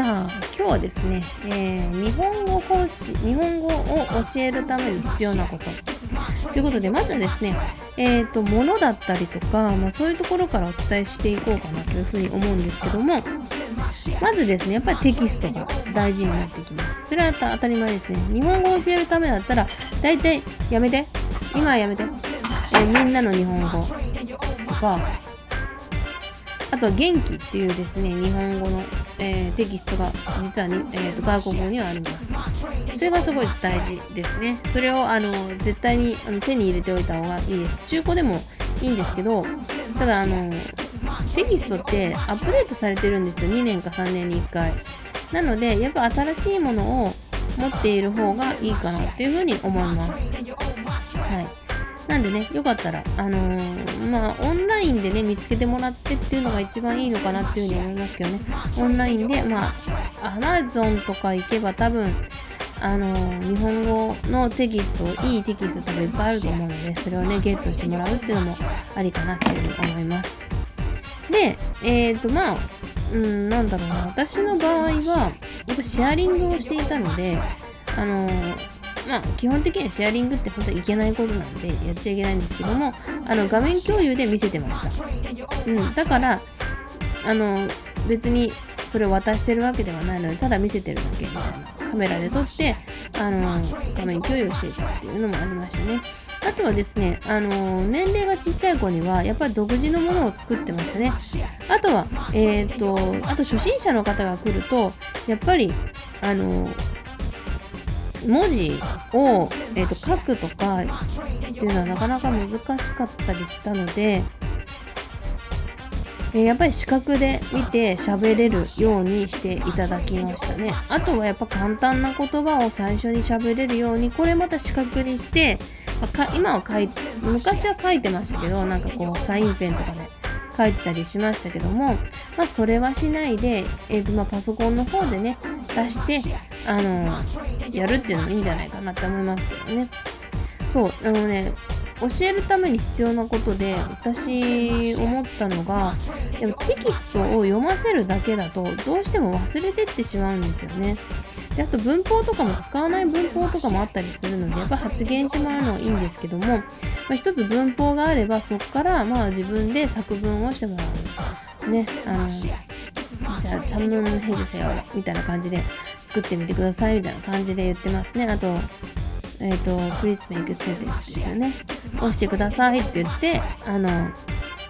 さあ、今日はですね、えー日本語講師、日本語を教えるために必要なこと。ということで、まずですね、えっ、と、ものだったりとか、まあ、そういうところからお伝えしていこうかなというふうに思うんですけども、まずですね、やっぱりテキストが大事になってきます。それは当たり前ですね。日本語を教えるためだったら、大体、やめて。今はやめて。えーみんなの日本語とか、あとは元気っていうですね、日本語の、えーテキストが実はに、えーと外国語にはあります。それがすごい大事ですね。それをあの絶対にあの手に入れておいた方がいいです。中古でもいいんですけど、ただあの、テキストってアップデートされてるんですよ。2年か3年に1回。なので、やっぱ新しいものを持っている方がいいかなっていうふうに思います。はい。なんでね、よかったら、あのーまあ、オンラインでね、見つけてもらってっていうのが一番いいのかなっていうふうに思いますけどね。オンラインで、まあ、Amazon とか行けば多分、あのー日本語のテキスト、いいテキスト多分いっぱいあると思うので、それをね、ゲットしてもらうっていうのもありかなっていうふうに思います。で、えっ、と、まあ、うん、なんだろうな、私の場合は、やっぱシェアリングをしていたので、あのーまあ、基本的にはシェアリングって本当にいけないことなんで、やっちゃいけないんですけども、あの、画面共有で見せてました。うん、だから、あの、別にそれを渡してるわけではないので、ただ見せてるだけみたいな。カメラで撮って、あの、画面共有していたっていうのもありましたね。あとはですね、あの、年齢がちっちゃい子には、やっぱり独自のものを作ってましたね。あとは、えっ、と、あと初心者の方が来ると、やっぱり、あの、文字を、えー、と書くとかっていうのはなかなか難しかったりしたので、えーやっぱり視覚で見て喋れるようにしていただきましたね。あとはやっぱ簡単な言葉を最初に喋れるように、これまた視覚にして、まあか今は書い、昔は書いてましたけど、なんかこうサインペンとかで書いてたりしましたけども、まあそれはしないで、えーとまあ、パソコンの方でね、出して、あのやるっていうのもいいんじゃないかなって思いますけどね。そう、あのね、教えるために必要なことで、私思ったのが、でもテキストを読ませるだけだと、どうしても忘れてってしまうんですよね。であと文法とかも使わない文法とかもあったりするので、やっぱ発言してもらうのはいいんですけども、まあ、一つ文法があれば、そこからまあ自分で作文をしてもらう。ね、あの、じゃあ、チャンムンヘジセヨみたいな感じで作ってみてくださいみたいな感じで言ってますね。あと、えっ、と、please make a sentence ですよね。押してくださいって言って、あの、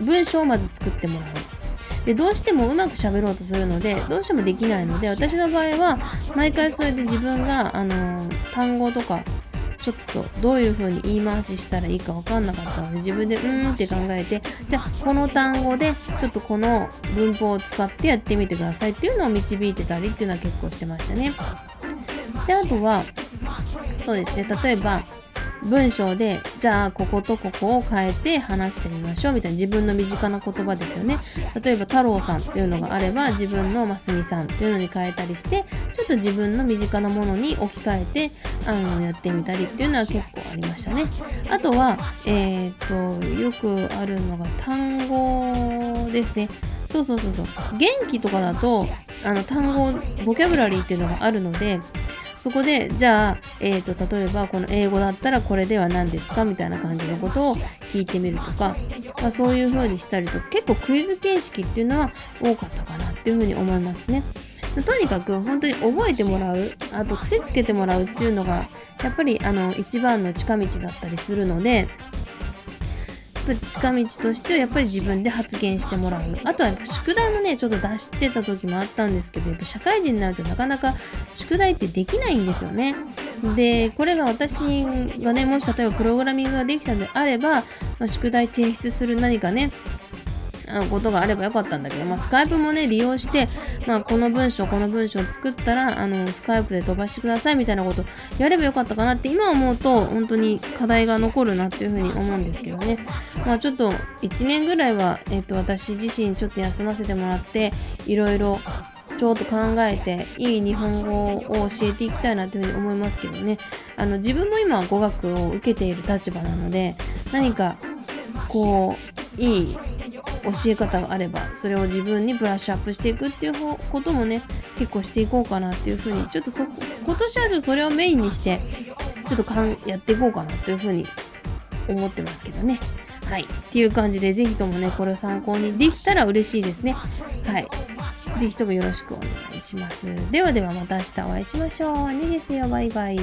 文章をまず作ってもらう。で、どうしてもうまく喋ろうとするので、どうしてもできないので、私の場合は、毎回それで自分が、あの、単語とか、ちょっとどういう風に言い回ししたらいいか分かんなかったので自分でうーんって考えてじゃあこの単語でちょっとこの文法を使ってやってみてくださいっていうのを導いてたりっていうのは結構してましたね。であとはそうですね例えば文章でじゃあこことここを変えて話してみましょうみたいな自分の身近な言葉ですよね。例えば太郎さんっていうのがあれば自分のますみさんっていうのに変えたりしてちょっと自分の身近なものに置き換えてあのやってみたりっていうのは結構ありましたね。あとはえっ、とよくあるのが単語ですね。そうそうそうそう。元気とかだとあの単語ボキャブラリーっていうのがあるのでそこで、じゃあ、えっ、と、例えば、この英語だったらこれでは何ですかみたいな感じのことを聞いてみるとか、まあ、そういう風にしたりと、結構クイズ形式っていうのは多かったかなっていう風に思いますね。とにかく本当に覚えてもらう、あと癖つけてもらうっていうのが、やっぱりあの一番の近道だったりするので、近道としてはやっぱり自分で発言してもらう。あとはやっぱ宿題もね、ちょっと出してた時もあったんですけど、やっぱ社会人になるとなかなか宿題ってできないんですよね。で、これが私がね、もし例えばプログラミングができたのであれば、まあ、宿題提出する何かね、ことがあればよかったんだけど、まあ、スカイプもね利用して、まあ、この文章この文章を作ったらあのスカイプで飛ばしてくださいみたいなことやればよかったかなって今思うと本当に課題が残るなっていうふうに思うんですけどね。まあちょっと1年ぐらいは、えっと私自身ちょっと休ませてもらっていろいろちょっと考えていい日本語を教えていきたいなというふうに思いますけどね。あの自分も今語学を受けている立場なので何かこういい教え方があればそれを自分にブラッシュアップしていくっていうこともね結構していこうかなっていうふうにちょっとそ今年はちょっとそれをメインにしてちょっとかんやっていこうかなというふうに思ってますけどね。はい。っていう感じでぜひともねこれを参考にできたら嬉しいですね。はい。ぜひともよろしくお願いします。ではではまた明日お会いしましょう。ねですよ。バイバイ。